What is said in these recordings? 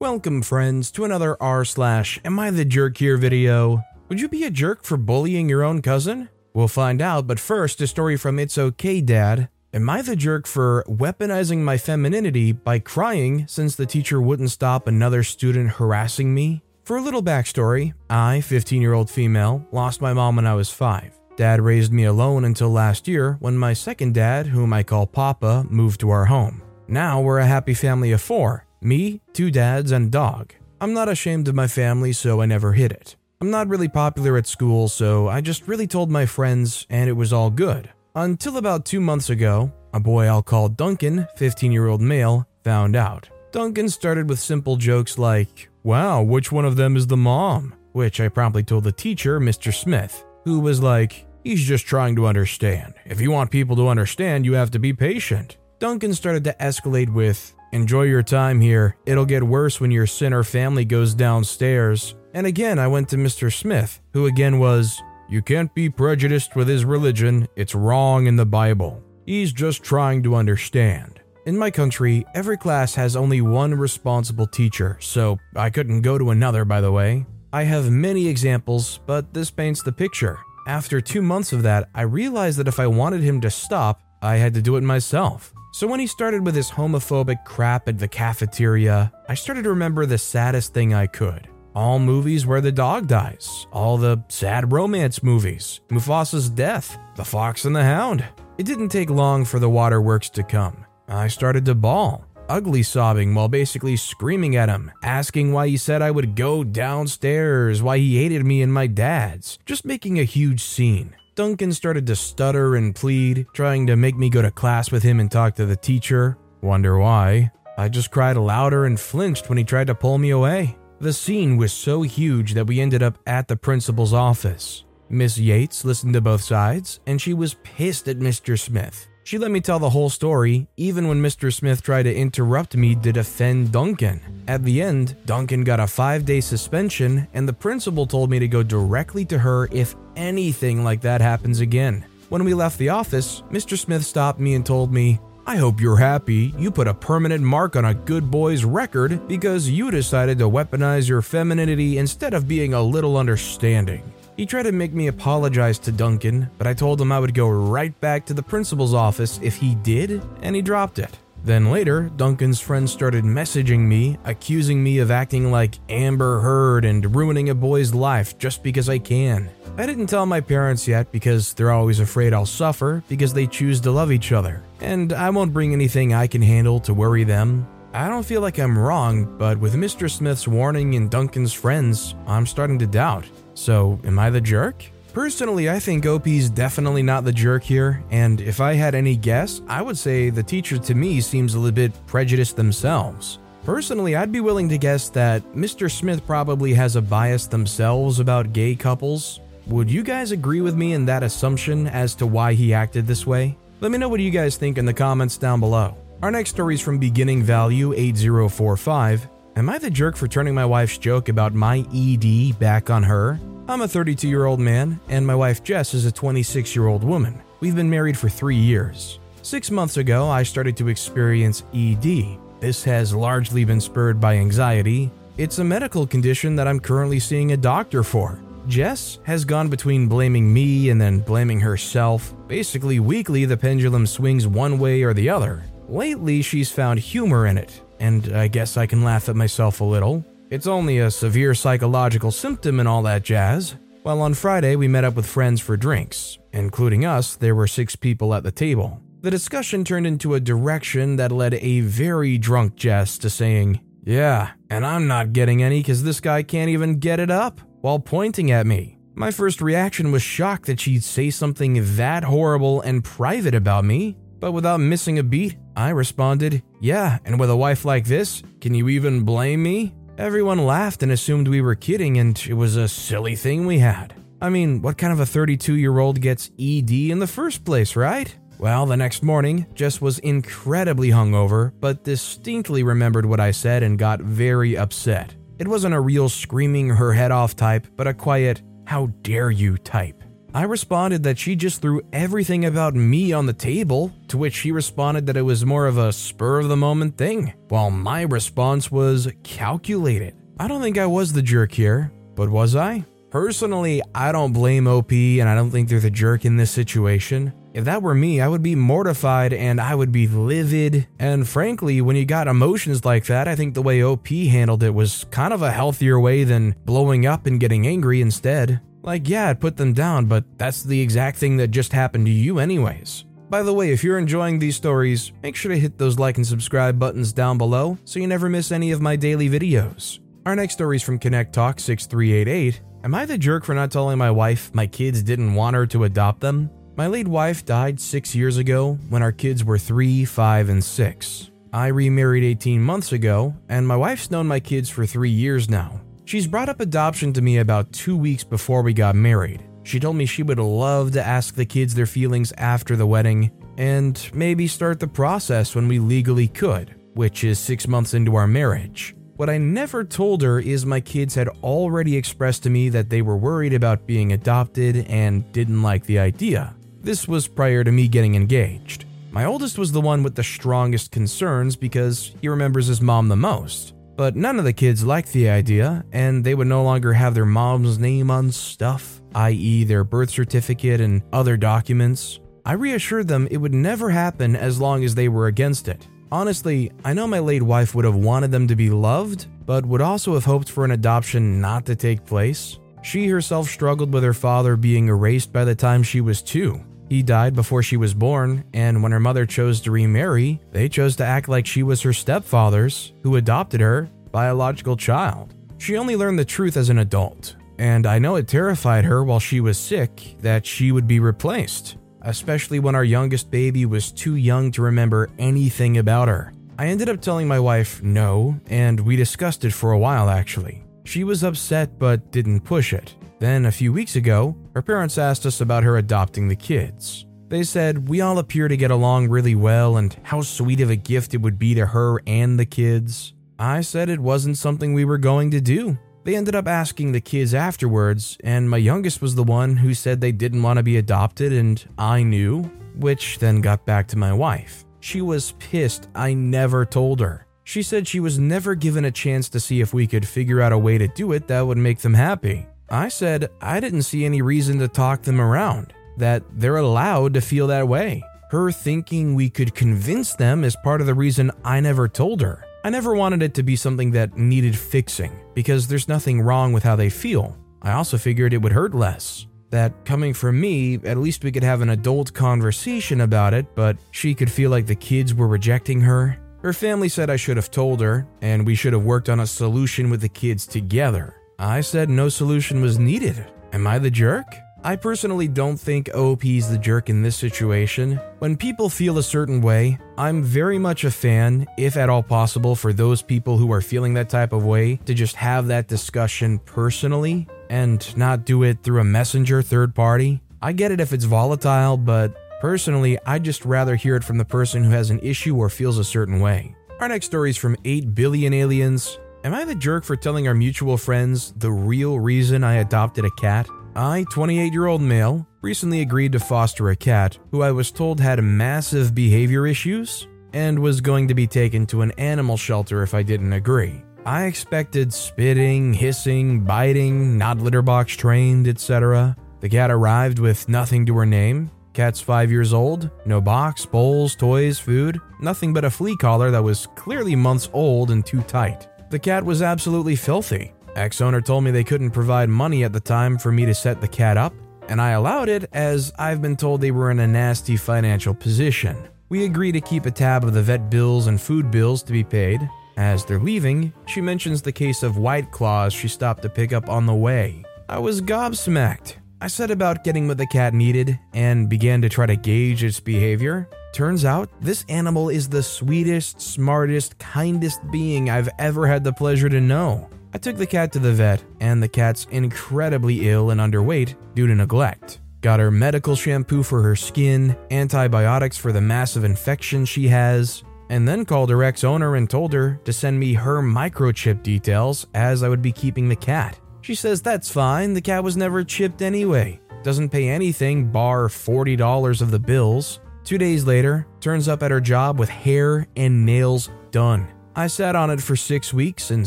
Welcome, friends, to another r slash Am I the Jerk Here video. Would you be a jerk for bullying your own cousin? We'll find out, but first, a story from It's Okay Dad. Am I the jerk for weaponizing my femininity by crying since the teacher wouldn't stop another student harassing me? For a little backstory, I, 15 year old female, lost my mom when I was 5. Dad raised me alone until last year when my second dad, whom I call Papa, moved to our home. Now we're a happy family of four me, two dads, and dog. I'm not ashamed of my family, so I never hid it. I'm not really popular at school, so I just really told my friends, and it was all good. Until about two months ago, a boy I'll call Duncan, 15 year old male, found out. Duncan started with simple jokes like, Wow, which one of them is the mom? Which I promptly told the teacher, Mr. Smith, who was like, He's just trying to understand. If you want people to understand, you have to be patient. Duncan started to escalate with, Enjoy your time here. It'll get worse when your sinner family goes downstairs. And again, I went to Mr. Smith, who again was, You can't be prejudiced with his religion. It's wrong in the Bible. He's just trying to understand. In my country, every class has only one responsible teacher, so I couldn't go to another, by the way. I have many examples, but this paints the picture. After two months of that, I realized that if I wanted him to stop, I had to do it myself. So when he started with his homophobic crap at the cafeteria, I started to remember the saddest thing I could. All movies where the dog dies, all the sad romance movies, Mufasa's death, The Fox and the Hound. It didn't take long for the waterworks to come. I started to bawl, ugly sobbing while basically screaming at him, asking why he said I would go downstairs, why he hated me and my dad's, just making a huge scene. Duncan started to stutter and plead, trying to make me go to class with him and talk to the teacher. Wonder why? I just cried louder and flinched when he tried to pull me away. The scene was so huge that we ended up at the principal's office. Miss Yates listened to both sides, and she was pissed at Mr. Smith. She let me tell the whole story, even when Mr. Smith tried to interrupt me to defend Duncan. At the end, Duncan got a five day suspension, and the principal told me to go directly to her if anything like that happens again. When we left the office, Mr. Smith stopped me and told me, I hope you're happy. You put a permanent mark on a good boy's record because you decided to weaponize your femininity instead of being a little understanding. He tried to make me apologize to Duncan, but I told him I would go right back to the principal's office if he did, and he dropped it. Then later, Duncan's friends started messaging me, accusing me of acting like Amber Heard and ruining a boy's life just because I can. I didn't tell my parents yet because they're always afraid I'll suffer because they choose to love each other, and I won't bring anything I can handle to worry them. I don't feel like I'm wrong, but with Mr. Smith's warning and Duncan's friends, I'm starting to doubt. So, am I the jerk? Personally, I think OP's definitely not the jerk here, and if I had any guess, I would say the teacher to me seems a little bit prejudiced themselves. Personally, I'd be willing to guess that Mr. Smith probably has a bias themselves about gay couples. Would you guys agree with me in that assumption as to why he acted this way? Let me know what you guys think in the comments down below. Our next story is from Beginning Value 8045. Am I the jerk for turning my wife's joke about my ED back on her? I'm a 32 year old man, and my wife Jess is a 26 year old woman. We've been married for three years. Six months ago, I started to experience ED. This has largely been spurred by anxiety. It's a medical condition that I'm currently seeing a doctor for. Jess has gone between blaming me and then blaming herself. Basically, weekly, the pendulum swings one way or the other. Lately, she's found humor in it, and I guess I can laugh at myself a little. It's only a severe psychological symptom and all that jazz. Well, on Friday, we met up with friends for drinks. Including us, there were six people at the table. The discussion turned into a direction that led a very drunk Jess to saying, Yeah, and I'm not getting any because this guy can't even get it up, while pointing at me. My first reaction was shocked that she'd say something that horrible and private about me, but without missing a beat, I responded, Yeah, and with a wife like this, can you even blame me? Everyone laughed and assumed we were kidding, and it was a silly thing we had. I mean, what kind of a 32 year old gets ED in the first place, right? Well, the next morning, Jess was incredibly hungover, but distinctly remembered what I said and got very upset. It wasn't a real screaming her head off type, but a quiet, how dare you type. I responded that she just threw everything about me on the table, to which she responded that it was more of a spur of the moment thing, while my response was calculated. I don't think I was the jerk here, but was I? Personally, I don't blame OP and I don't think they're the jerk in this situation. If that were me, I would be mortified and I would be livid. And frankly, when you got emotions like that, I think the way OP handled it was kind of a healthier way than blowing up and getting angry instead. Like, yeah, it put them down, but that's the exact thing that just happened to you, anyways. By the way, if you're enjoying these stories, make sure to hit those like and subscribe buttons down below so you never miss any of my daily videos. Our next story is from Connect Talk 6388. Am I the jerk for not telling my wife my kids didn't want her to adopt them? My late wife died six years ago when our kids were three, five, and six. I remarried 18 months ago, and my wife's known my kids for three years now. She's brought up adoption to me about two weeks before we got married. She told me she would love to ask the kids their feelings after the wedding and maybe start the process when we legally could, which is six months into our marriage. What I never told her is my kids had already expressed to me that they were worried about being adopted and didn't like the idea. This was prior to me getting engaged. My oldest was the one with the strongest concerns because he remembers his mom the most. But none of the kids liked the idea, and they would no longer have their mom's name on stuff, i.e., their birth certificate and other documents. I reassured them it would never happen as long as they were against it. Honestly, I know my late wife would have wanted them to be loved, but would also have hoped for an adoption not to take place. She herself struggled with her father being erased by the time she was two. He died before she was born, and when her mother chose to remarry, they chose to act like she was her stepfather's, who adopted her, biological child. She only learned the truth as an adult, and I know it terrified her while she was sick that she would be replaced, especially when our youngest baby was too young to remember anything about her. I ended up telling my wife no, and we discussed it for a while actually. She was upset but didn't push it. Then, a few weeks ago, her parents asked us about her adopting the kids. They said we all appear to get along really well and how sweet of a gift it would be to her and the kids. I said it wasn't something we were going to do. They ended up asking the kids afterwards, and my youngest was the one who said they didn't want to be adopted, and I knew, which then got back to my wife. She was pissed I never told her. She said she was never given a chance to see if we could figure out a way to do it that would make them happy. I said I didn't see any reason to talk them around, that they're allowed to feel that way. Her thinking we could convince them is part of the reason I never told her. I never wanted it to be something that needed fixing, because there's nothing wrong with how they feel. I also figured it would hurt less. That coming from me, at least we could have an adult conversation about it, but she could feel like the kids were rejecting her. Her family said I should have told her, and we should have worked on a solution with the kids together. I said no solution was needed. Am I the jerk? I personally don't think OP's the jerk in this situation. When people feel a certain way, I'm very much a fan, if at all possible, for those people who are feeling that type of way to just have that discussion personally and not do it through a messenger third party. I get it if it's volatile, but personally, I'd just rather hear it from the person who has an issue or feels a certain way. Our next story is from 8 Billion Aliens. Am I the jerk for telling our mutual friends the real reason I adopted a cat? I, 28 year old male, recently agreed to foster a cat who I was told had massive behavior issues and was going to be taken to an animal shelter if I didn't agree. I expected spitting, hissing, biting, not litter box trained, etc. The cat arrived with nothing to her name. Cat's five years old, no box, bowls, toys, food, nothing but a flea collar that was clearly months old and too tight. The cat was absolutely filthy. Ex owner told me they couldn't provide money at the time for me to set the cat up, and I allowed it as I've been told they were in a nasty financial position. We agreed to keep a tab of the vet bills and food bills to be paid. As they're leaving, she mentions the case of White Claws she stopped to pick up on the way. I was gobsmacked. I set about getting what the cat needed and began to try to gauge its behavior. Turns out, this animal is the sweetest, smartest, kindest being I've ever had the pleasure to know. I took the cat to the vet, and the cat's incredibly ill and underweight due to neglect. Got her medical shampoo for her skin, antibiotics for the massive infection she has, and then called her ex owner and told her to send me her microchip details as I would be keeping the cat. She says that's fine, the cat was never chipped anyway. Doesn't pay anything bar $40 of the bills. Two days later, turns up at her job with hair and nails done. I sat on it for six weeks and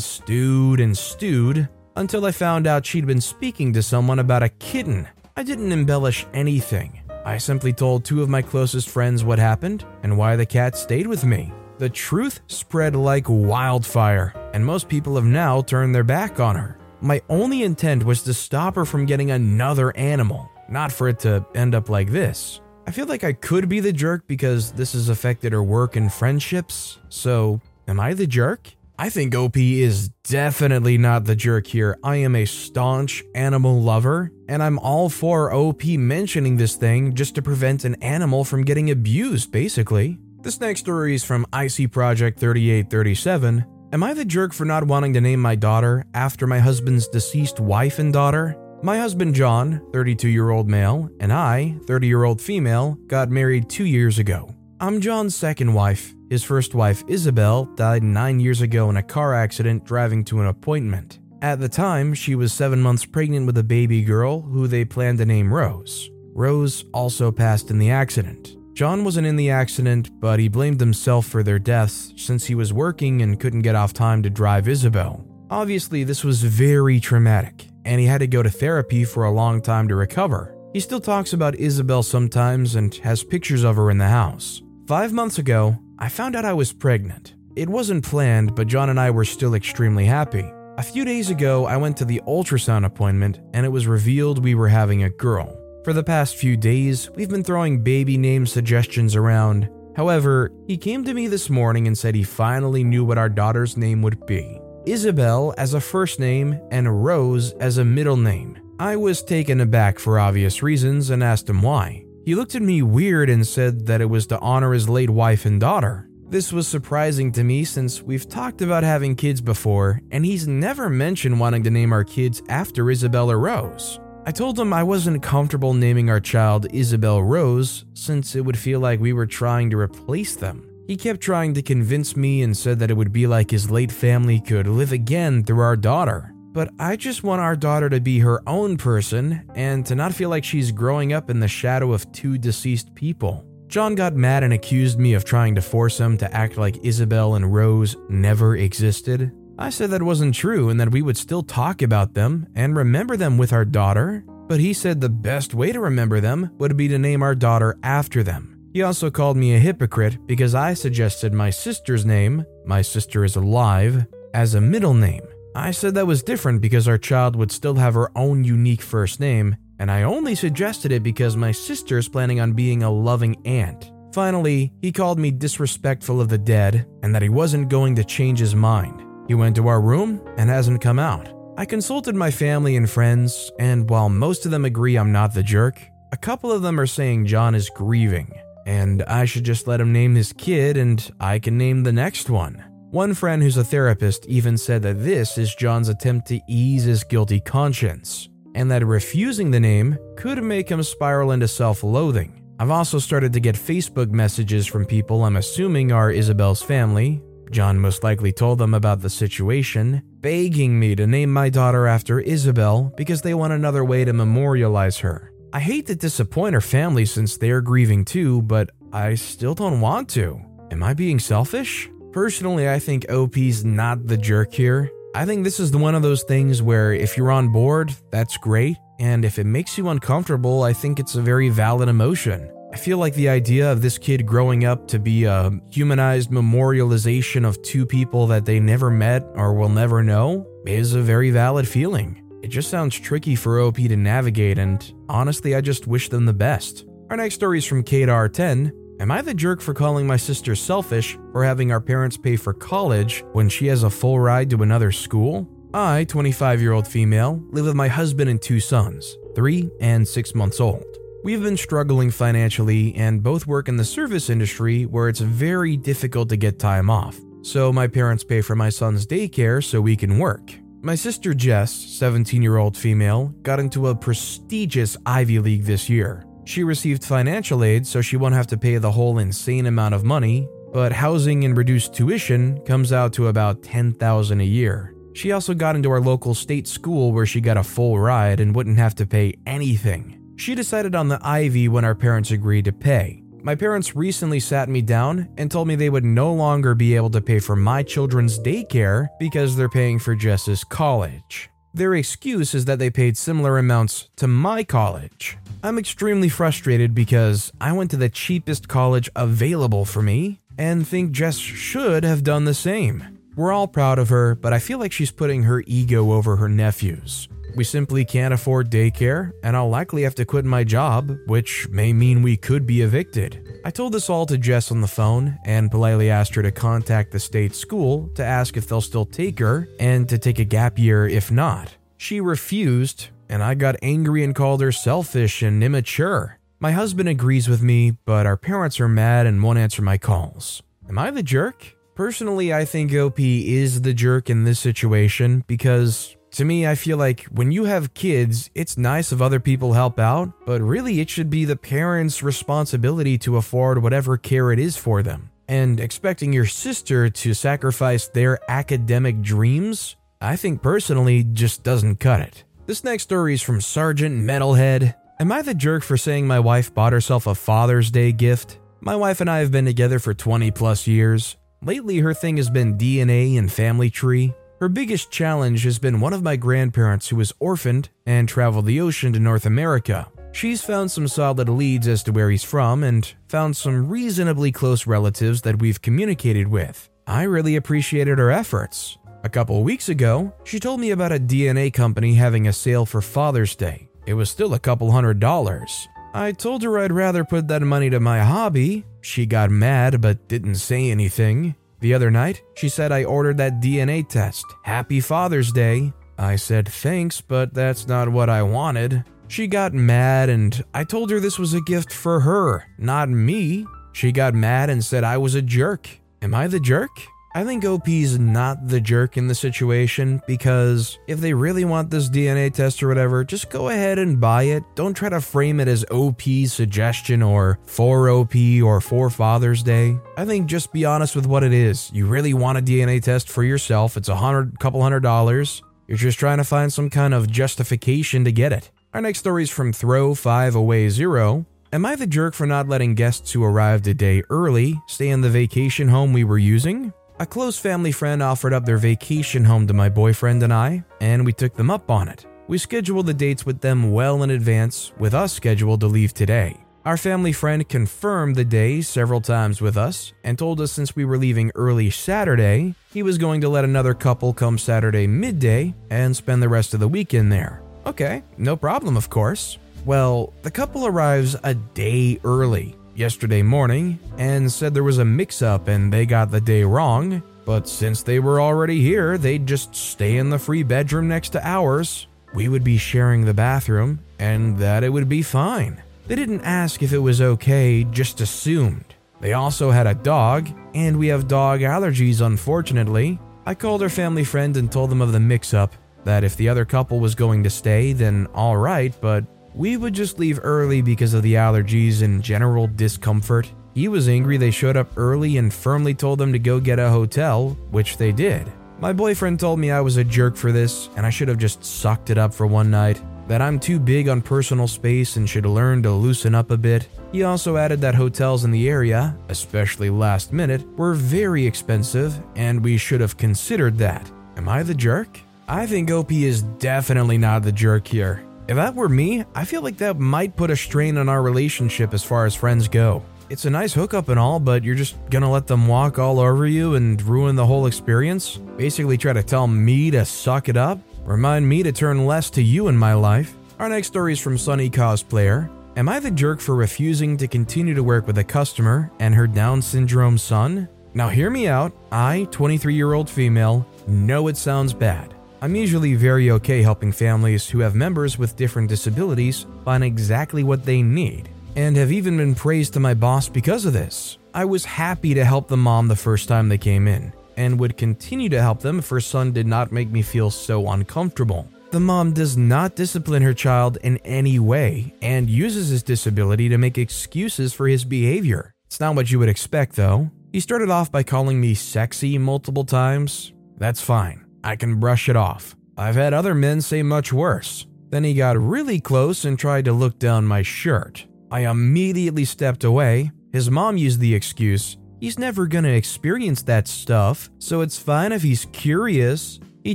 stewed and stewed until I found out she'd been speaking to someone about a kitten. I didn't embellish anything. I simply told two of my closest friends what happened and why the cat stayed with me. The truth spread like wildfire, and most people have now turned their back on her. My only intent was to stop her from getting another animal, not for it to end up like this. I feel like I could be the jerk because this has affected her work and friendships, so am I the jerk? I think OP is definitely not the jerk here. I am a staunch animal lover, and I'm all for OP mentioning this thing just to prevent an animal from getting abused, basically. This next story is from IC Project 3837, Am I the jerk for not wanting to name my daughter after my husband's deceased wife and daughter? My husband John, 32 year old male, and I, 30 year old female, got married two years ago. I'm John's second wife. His first wife, Isabel, died nine years ago in a car accident driving to an appointment. At the time, she was seven months pregnant with a baby girl who they planned to name Rose. Rose also passed in the accident. John wasn't in the accident, but he blamed himself for their deaths since he was working and couldn't get off time to drive Isabel. Obviously, this was very traumatic, and he had to go to therapy for a long time to recover. He still talks about Isabel sometimes and has pictures of her in the house. Five months ago, I found out I was pregnant. It wasn't planned, but John and I were still extremely happy. A few days ago, I went to the ultrasound appointment and it was revealed we were having a girl. For the past few days, we've been throwing baby name suggestions around. However, he came to me this morning and said he finally knew what our daughter's name would be Isabel as a first name and Rose as a middle name. I was taken aback for obvious reasons and asked him why. He looked at me weird and said that it was to honor his late wife and daughter. This was surprising to me since we've talked about having kids before, and he's never mentioned wanting to name our kids after Isabel or Rose. I told him I wasn't comfortable naming our child Isabel Rose since it would feel like we were trying to replace them. He kept trying to convince me and said that it would be like his late family could live again through our daughter. But I just want our daughter to be her own person and to not feel like she's growing up in the shadow of two deceased people. John got mad and accused me of trying to force him to act like Isabel and Rose never existed. I said that wasn't true and that we would still talk about them and remember them with our daughter, but he said the best way to remember them would be to name our daughter after them. He also called me a hypocrite because I suggested my sister's name, my sister is alive, as a middle name. I said that was different because our child would still have her own unique first name, and I only suggested it because my sister is planning on being a loving aunt. Finally, he called me disrespectful of the dead and that he wasn't going to change his mind. He went to our room and hasn't come out. I consulted my family and friends, and while most of them agree I'm not the jerk, a couple of them are saying John is grieving, and I should just let him name his kid and I can name the next one. One friend who's a therapist even said that this is John's attempt to ease his guilty conscience, and that refusing the name could make him spiral into self loathing. I've also started to get Facebook messages from people I'm assuming are Isabel's family John most likely told them about the situation, begging me to name my daughter after Isabel because they want another way to memorialize her. I hate to disappoint her family since they're grieving too, but I still don't want to. Am I being selfish? Personally, I think OP's not the jerk here. I think this is one of those things where if you're on board, that's great, and if it makes you uncomfortable, I think it's a very valid emotion. I feel like the idea of this kid growing up to be a humanized memorialization of two people that they never met or will never know is a very valid feeling. It just sounds tricky for OP to navigate, and honestly, I just wish them the best. Our next story is from KDR10. Am I the jerk for calling my sister selfish for having our parents pay for college when she has a full ride to another school? I, 25 year old female, live with my husband and two sons. three and six months old. We've been struggling financially and both work in the service industry where it's very difficult to get time off. So my parents pay for my son's daycare so we can work. My sister Jess, 17 year old female, got into a prestigious Ivy League this year. She received financial aid so she won't have to pay the whole insane amount of money, but housing and reduced tuition comes out to about 10,000 a year. She also got into our local state school where she got a full ride and wouldn't have to pay anything. She decided on the Ivy when our parents agreed to pay. My parents recently sat me down and told me they would no longer be able to pay for my children's daycare because they're paying for Jess's college. Their excuse is that they paid similar amounts to my college. I'm extremely frustrated because I went to the cheapest college available for me and think Jess should have done the same. We're all proud of her, but I feel like she's putting her ego over her nephews. We simply can't afford daycare, and I'll likely have to quit my job, which may mean we could be evicted. I told this all to Jess on the phone and politely asked her to contact the state school to ask if they'll still take her and to take a gap year if not. She refused, and I got angry and called her selfish and immature. My husband agrees with me, but our parents are mad and won't answer my calls. Am I the jerk? Personally, I think OP is the jerk in this situation because to me, I feel like when you have kids, it's nice if other people help out, but really it should be the parents' responsibility to afford whatever care it is for them. And expecting your sister to sacrifice their academic dreams, I think personally just doesn't cut it. This next story is from Sergeant Metalhead. Am I the jerk for saying my wife bought herself a Father's Day gift? My wife and I have been together for 20 plus years. Lately, her thing has been DNA and family tree. Her biggest challenge has been one of my grandparents who was orphaned and traveled the ocean to North America. She's found some solid leads as to where he's from and found some reasonably close relatives that we've communicated with. I really appreciated her efforts. A couple weeks ago, she told me about a DNA company having a sale for Father's Day. It was still a couple hundred dollars. I told her I'd rather put that money to my hobby. She got mad but didn't say anything. The other night, she said I ordered that DNA test. Happy Father's Day. I said thanks, but that's not what I wanted. She got mad and I told her this was a gift for her, not me. She got mad and said I was a jerk. Am I the jerk? I think OP's not the jerk in the situation because if they really want this DNA test or whatever, just go ahead and buy it. Don't try to frame it as OP's suggestion or for OP or for Father's Day. I think just be honest with what it is. You really want a DNA test for yourself. It's a hundred, couple hundred dollars. You're just trying to find some kind of justification to get it. Our next story is from Throw 5 Away 0. Am I the jerk for not letting guests who arrived a day early stay in the vacation home we were using? A close family friend offered up their vacation home to my boyfriend and I, and we took them up on it. We scheduled the dates with them well in advance, with us scheduled to leave today. Our family friend confirmed the day several times with us and told us since we were leaving early Saturday, he was going to let another couple come Saturday midday and spend the rest of the weekend there. Okay, no problem, of course. Well, the couple arrives a day early, yesterday morning and said there was a mix up and they got the day wrong, but since they were already here, they'd just stay in the free bedroom next to ours. We would be sharing the bathroom and that it would be fine. They didn't ask if it was okay, just assumed. They also had a dog, and we have dog allergies, unfortunately. I called our family friend and told them of the mix up, that if the other couple was going to stay, then alright, but we would just leave early because of the allergies and general discomfort. He was angry they showed up early and firmly told them to go get a hotel, which they did. My boyfriend told me I was a jerk for this and I should have just sucked it up for one night, that I'm too big on personal space and should learn to loosen up a bit. He also added that hotels in the area, especially last minute, were very expensive and we should have considered that. Am I the jerk? I think OP is definitely not the jerk here. If that were me, I feel like that might put a strain on our relationship as far as friends go. It's a nice hookup and all, but you're just gonna let them walk all over you and ruin the whole experience? Basically, try to tell me to suck it up? Remind me to turn less to you in my life? Our next story is from Sunny Cosplayer. Am I the jerk for refusing to continue to work with a customer and her Down syndrome son? Now, hear me out. I, 23 year old female, know it sounds bad. I'm usually very okay helping families who have members with different disabilities find exactly what they need, and have even been praised to my boss because of this. I was happy to help the mom the first time they came in, and would continue to help them if her son did not make me feel so uncomfortable. The mom does not discipline her child in any way and uses his disability to make excuses for his behavior. It's not what you would expect, though. He started off by calling me sexy multiple times. That's fine. I can brush it off. I've had other men say much worse. Then he got really close and tried to look down my shirt. I immediately stepped away. His mom used the excuse, he's never gonna experience that stuff, so it's fine if he's curious. He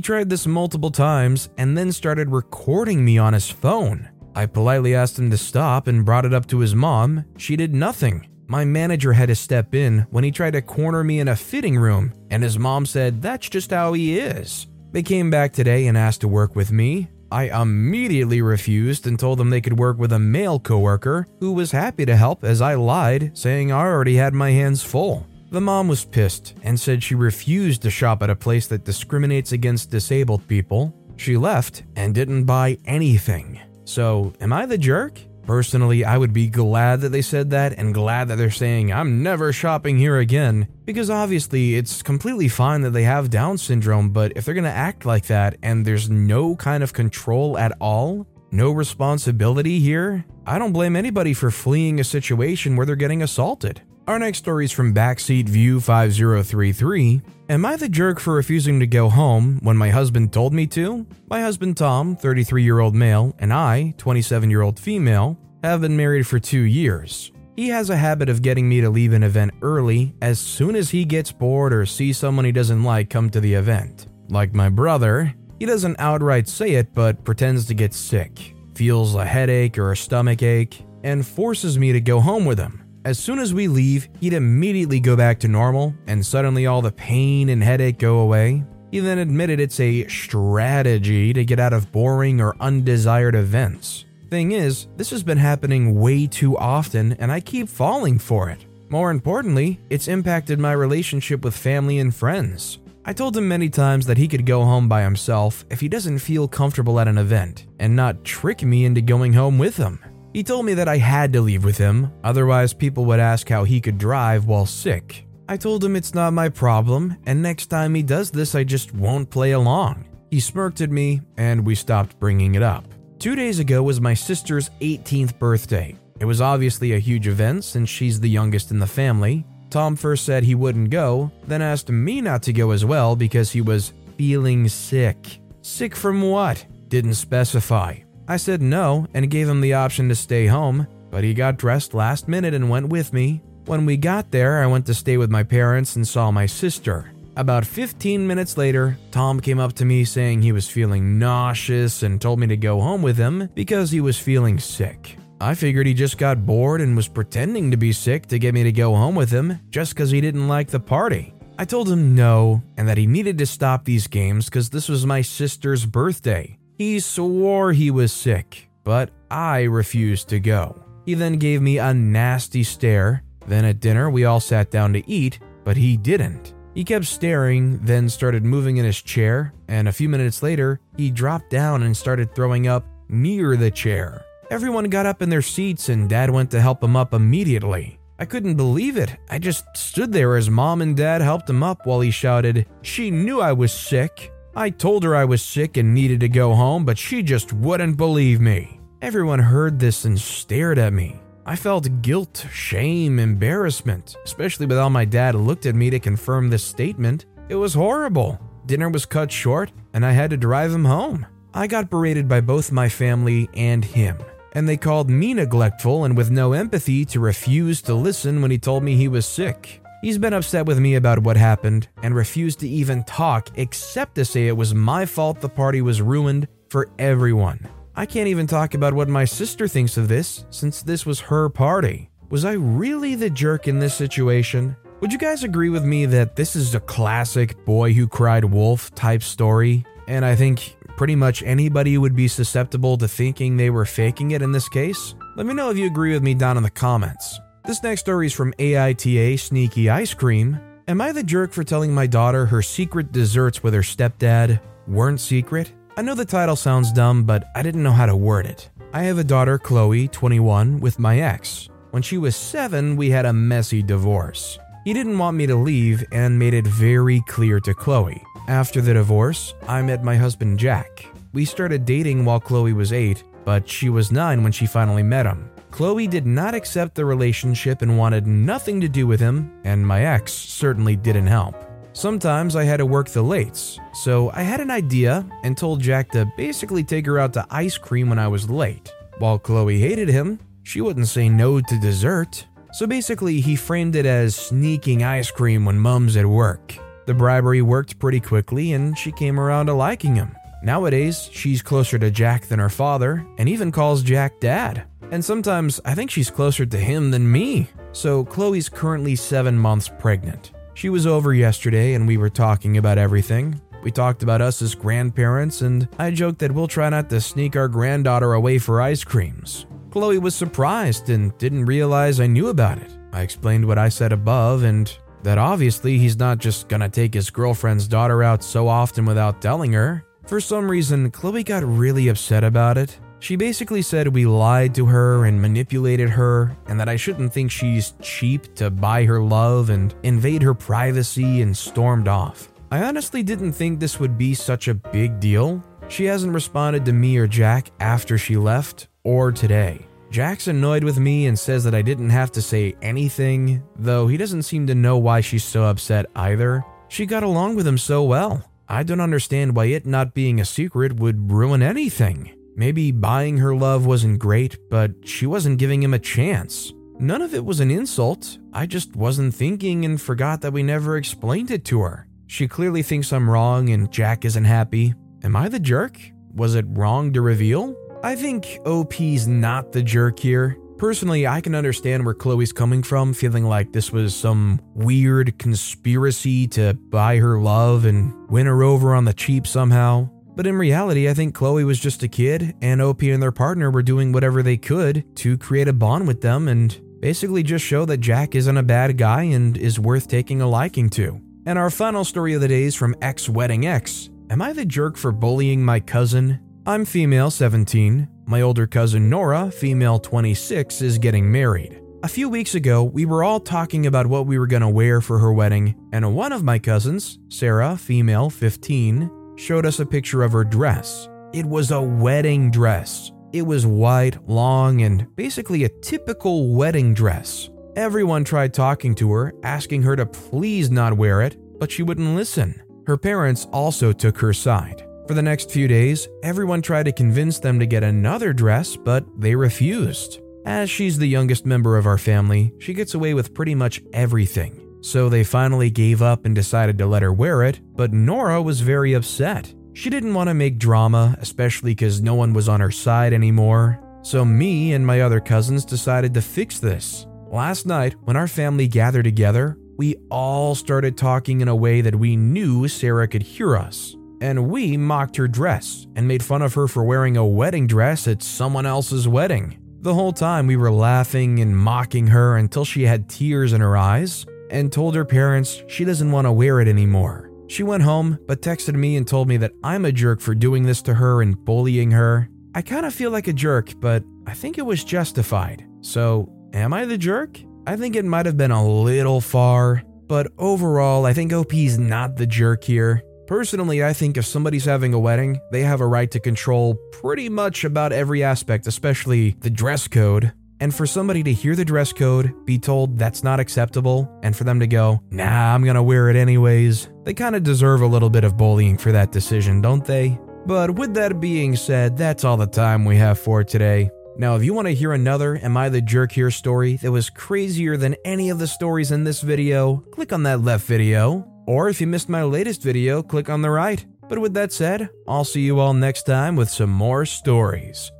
tried this multiple times and then started recording me on his phone. I politely asked him to stop and brought it up to his mom. She did nothing. My manager had to step in when he tried to corner me in a fitting room, and his mom said that's just how he is. They came back today and asked to work with me. I immediately refused and told them they could work with a male coworker who was happy to help as I lied, saying I already had my hands full. The mom was pissed and said she refused to shop at a place that discriminates against disabled people. She left and didn't buy anything. So, am I the jerk? Personally, I would be glad that they said that and glad that they're saying, I'm never shopping here again, because obviously it's completely fine that they have Down syndrome, but if they're gonna act like that and there's no kind of control at all, no responsibility here, I don't blame anybody for fleeing a situation where they're getting assaulted. Our next story is from Backseat View 5033. Am I the jerk for refusing to go home when my husband told me to? My husband Tom, 33 year old male, and I, 27 year old female, have been married for two years. He has a habit of getting me to leave an event early as soon as he gets bored or sees someone he doesn't like come to the event. Like my brother, he doesn't outright say it but pretends to get sick, feels a headache or a stomach ache, and forces me to go home with him. As soon as we leave, he'd immediately go back to normal, and suddenly all the pain and headache go away. He then admitted it's a strategy to get out of boring or undesired events. Thing is, this has been happening way too often, and I keep falling for it. More importantly, it's impacted my relationship with family and friends. I told him many times that he could go home by himself if he doesn't feel comfortable at an event, and not trick me into going home with him. He told me that I had to leave with him, otherwise, people would ask how he could drive while sick. I told him it's not my problem, and next time he does this, I just won't play along. He smirked at me, and we stopped bringing it up. Two days ago was my sister's 18th birthday. It was obviously a huge event since she's the youngest in the family. Tom first said he wouldn't go, then asked me not to go as well because he was feeling sick. Sick from what? Didn't specify. I said no and gave him the option to stay home, but he got dressed last minute and went with me. When we got there, I went to stay with my parents and saw my sister. About 15 minutes later, Tom came up to me saying he was feeling nauseous and told me to go home with him because he was feeling sick. I figured he just got bored and was pretending to be sick to get me to go home with him just because he didn't like the party. I told him no and that he needed to stop these games because this was my sister's birthday. He swore he was sick, but I refused to go. He then gave me a nasty stare. Then at dinner, we all sat down to eat, but he didn't. He kept staring, then started moving in his chair, and a few minutes later, he dropped down and started throwing up near the chair. Everyone got up in their seats, and dad went to help him up immediately. I couldn't believe it. I just stood there as mom and dad helped him up while he shouted, She knew I was sick. I told her I was sick and needed to go home, but she just wouldn't believe me. Everyone heard this and stared at me. I felt guilt, shame, embarrassment, especially with how my dad looked at me to confirm this statement. It was horrible. Dinner was cut short, and I had to drive him home. I got berated by both my family and him, and they called me neglectful and with no empathy to refuse to listen when he told me he was sick. He's been upset with me about what happened and refused to even talk except to say it was my fault the party was ruined for everyone. I can't even talk about what my sister thinks of this since this was her party. Was I really the jerk in this situation? Would you guys agree with me that this is a classic boy who cried wolf type story? And I think pretty much anybody would be susceptible to thinking they were faking it in this case? Let me know if you agree with me down in the comments. This next story is from AITA Sneaky Ice Cream. Am I the jerk for telling my daughter her secret desserts with her stepdad weren't secret? I know the title sounds dumb, but I didn't know how to word it. I have a daughter, Chloe, 21, with my ex. When she was seven, we had a messy divorce. He didn't want me to leave and made it very clear to Chloe. After the divorce, I met my husband, Jack. We started dating while Chloe was eight, but she was nine when she finally met him. Chloe did not accept the relationship and wanted nothing to do with him, and my ex certainly didn't help. Sometimes I had to work the lates, so I had an idea and told Jack to basically take her out to ice cream when I was late. While Chloe hated him, she wouldn't say no to dessert. So basically, he framed it as sneaking ice cream when mom's at work. The bribery worked pretty quickly, and she came around to liking him. Nowadays, she's closer to Jack than her father, and even calls Jack dad. And sometimes I think she's closer to him than me. So Chloe's currently seven months pregnant. She was over yesterday and we were talking about everything. We talked about us as grandparents, and I joked that we'll try not to sneak our granddaughter away for ice creams. Chloe was surprised and didn't realize I knew about it. I explained what I said above and that obviously he's not just gonna take his girlfriend's daughter out so often without telling her. For some reason, Chloe got really upset about it she basically said we lied to her and manipulated her, and that I shouldn't think she's cheap to buy her love and invade her privacy, and stormed off. I honestly didn't think this would be such a big deal. She hasn't responded to me or Jack after she left, or today. Jack's annoyed with me and says that I didn't have to say anything, though he doesn't seem to know why she's so upset either. She got along with him so well. I don't understand why it not being a secret would ruin anything. Maybe buying her love wasn't great, but she wasn't giving him a chance. None of it was an insult. I just wasn't thinking and forgot that we never explained it to her. She clearly thinks I'm wrong and Jack isn't happy. Am I the jerk? Was it wrong to reveal? I think OP's not the jerk here. Personally, I can understand where Chloe's coming from, feeling like this was some weird conspiracy to buy her love and win her over on the cheap somehow. But in reality, I think Chloe was just a kid, and OP and their partner were doing whatever they could to create a bond with them and basically just show that Jack isn't a bad guy and is worth taking a liking to. And our final story of the day is from X Wedding X. Am I the jerk for bullying my cousin? I'm female 17. My older cousin Nora, female 26, is getting married. A few weeks ago, we were all talking about what we were going to wear for her wedding, and one of my cousins, Sarah, female 15, showed us a picture of her dress. It was a wedding dress. It was white, long, and basically a typical wedding dress. Everyone tried talking to her, asking her to please not wear it, but she wouldn't listen. Her parents also took her side. For the next few days, everyone tried to convince them to get another dress, but they refused. As she's the youngest member of our family, she gets away with pretty much everything. So they finally gave up and decided to let her wear it, but Nora was very upset. She didn't want to make drama, especially because no one was on her side anymore. So me and my other cousins decided to fix this. Last night, when our family gathered together, we all started talking in a way that we knew Sarah could hear us. And we mocked her dress and made fun of her for wearing a wedding dress at someone else's wedding. The whole time we were laughing and mocking her until she had tears in her eyes and told her parents she doesn't want to wear it anymore. She went home, but texted me and told me that I'm a jerk for doing this to her and bullying her. I kind of feel like a jerk, but I think it was justified. So, am I the jerk? I think it might have been a little far, but overall, I think OP's not the jerk here. Personally, I think if somebody's having a wedding, they have a right to control pretty much about every aspect, especially the dress code. And for somebody to hear the dress code, be told that's not acceptable, and for them to go, nah, I'm gonna wear it anyways, they kinda deserve a little bit of bullying for that decision, don't they? But with that being said, that's all the time we have for today. Now, if you want to hear another Am I the Jerk Here story that was crazier than any of the stories in this video, click on that left video. Or if you missed my latest video, click on the right. But with that said, I'll see you all next time with some more stories.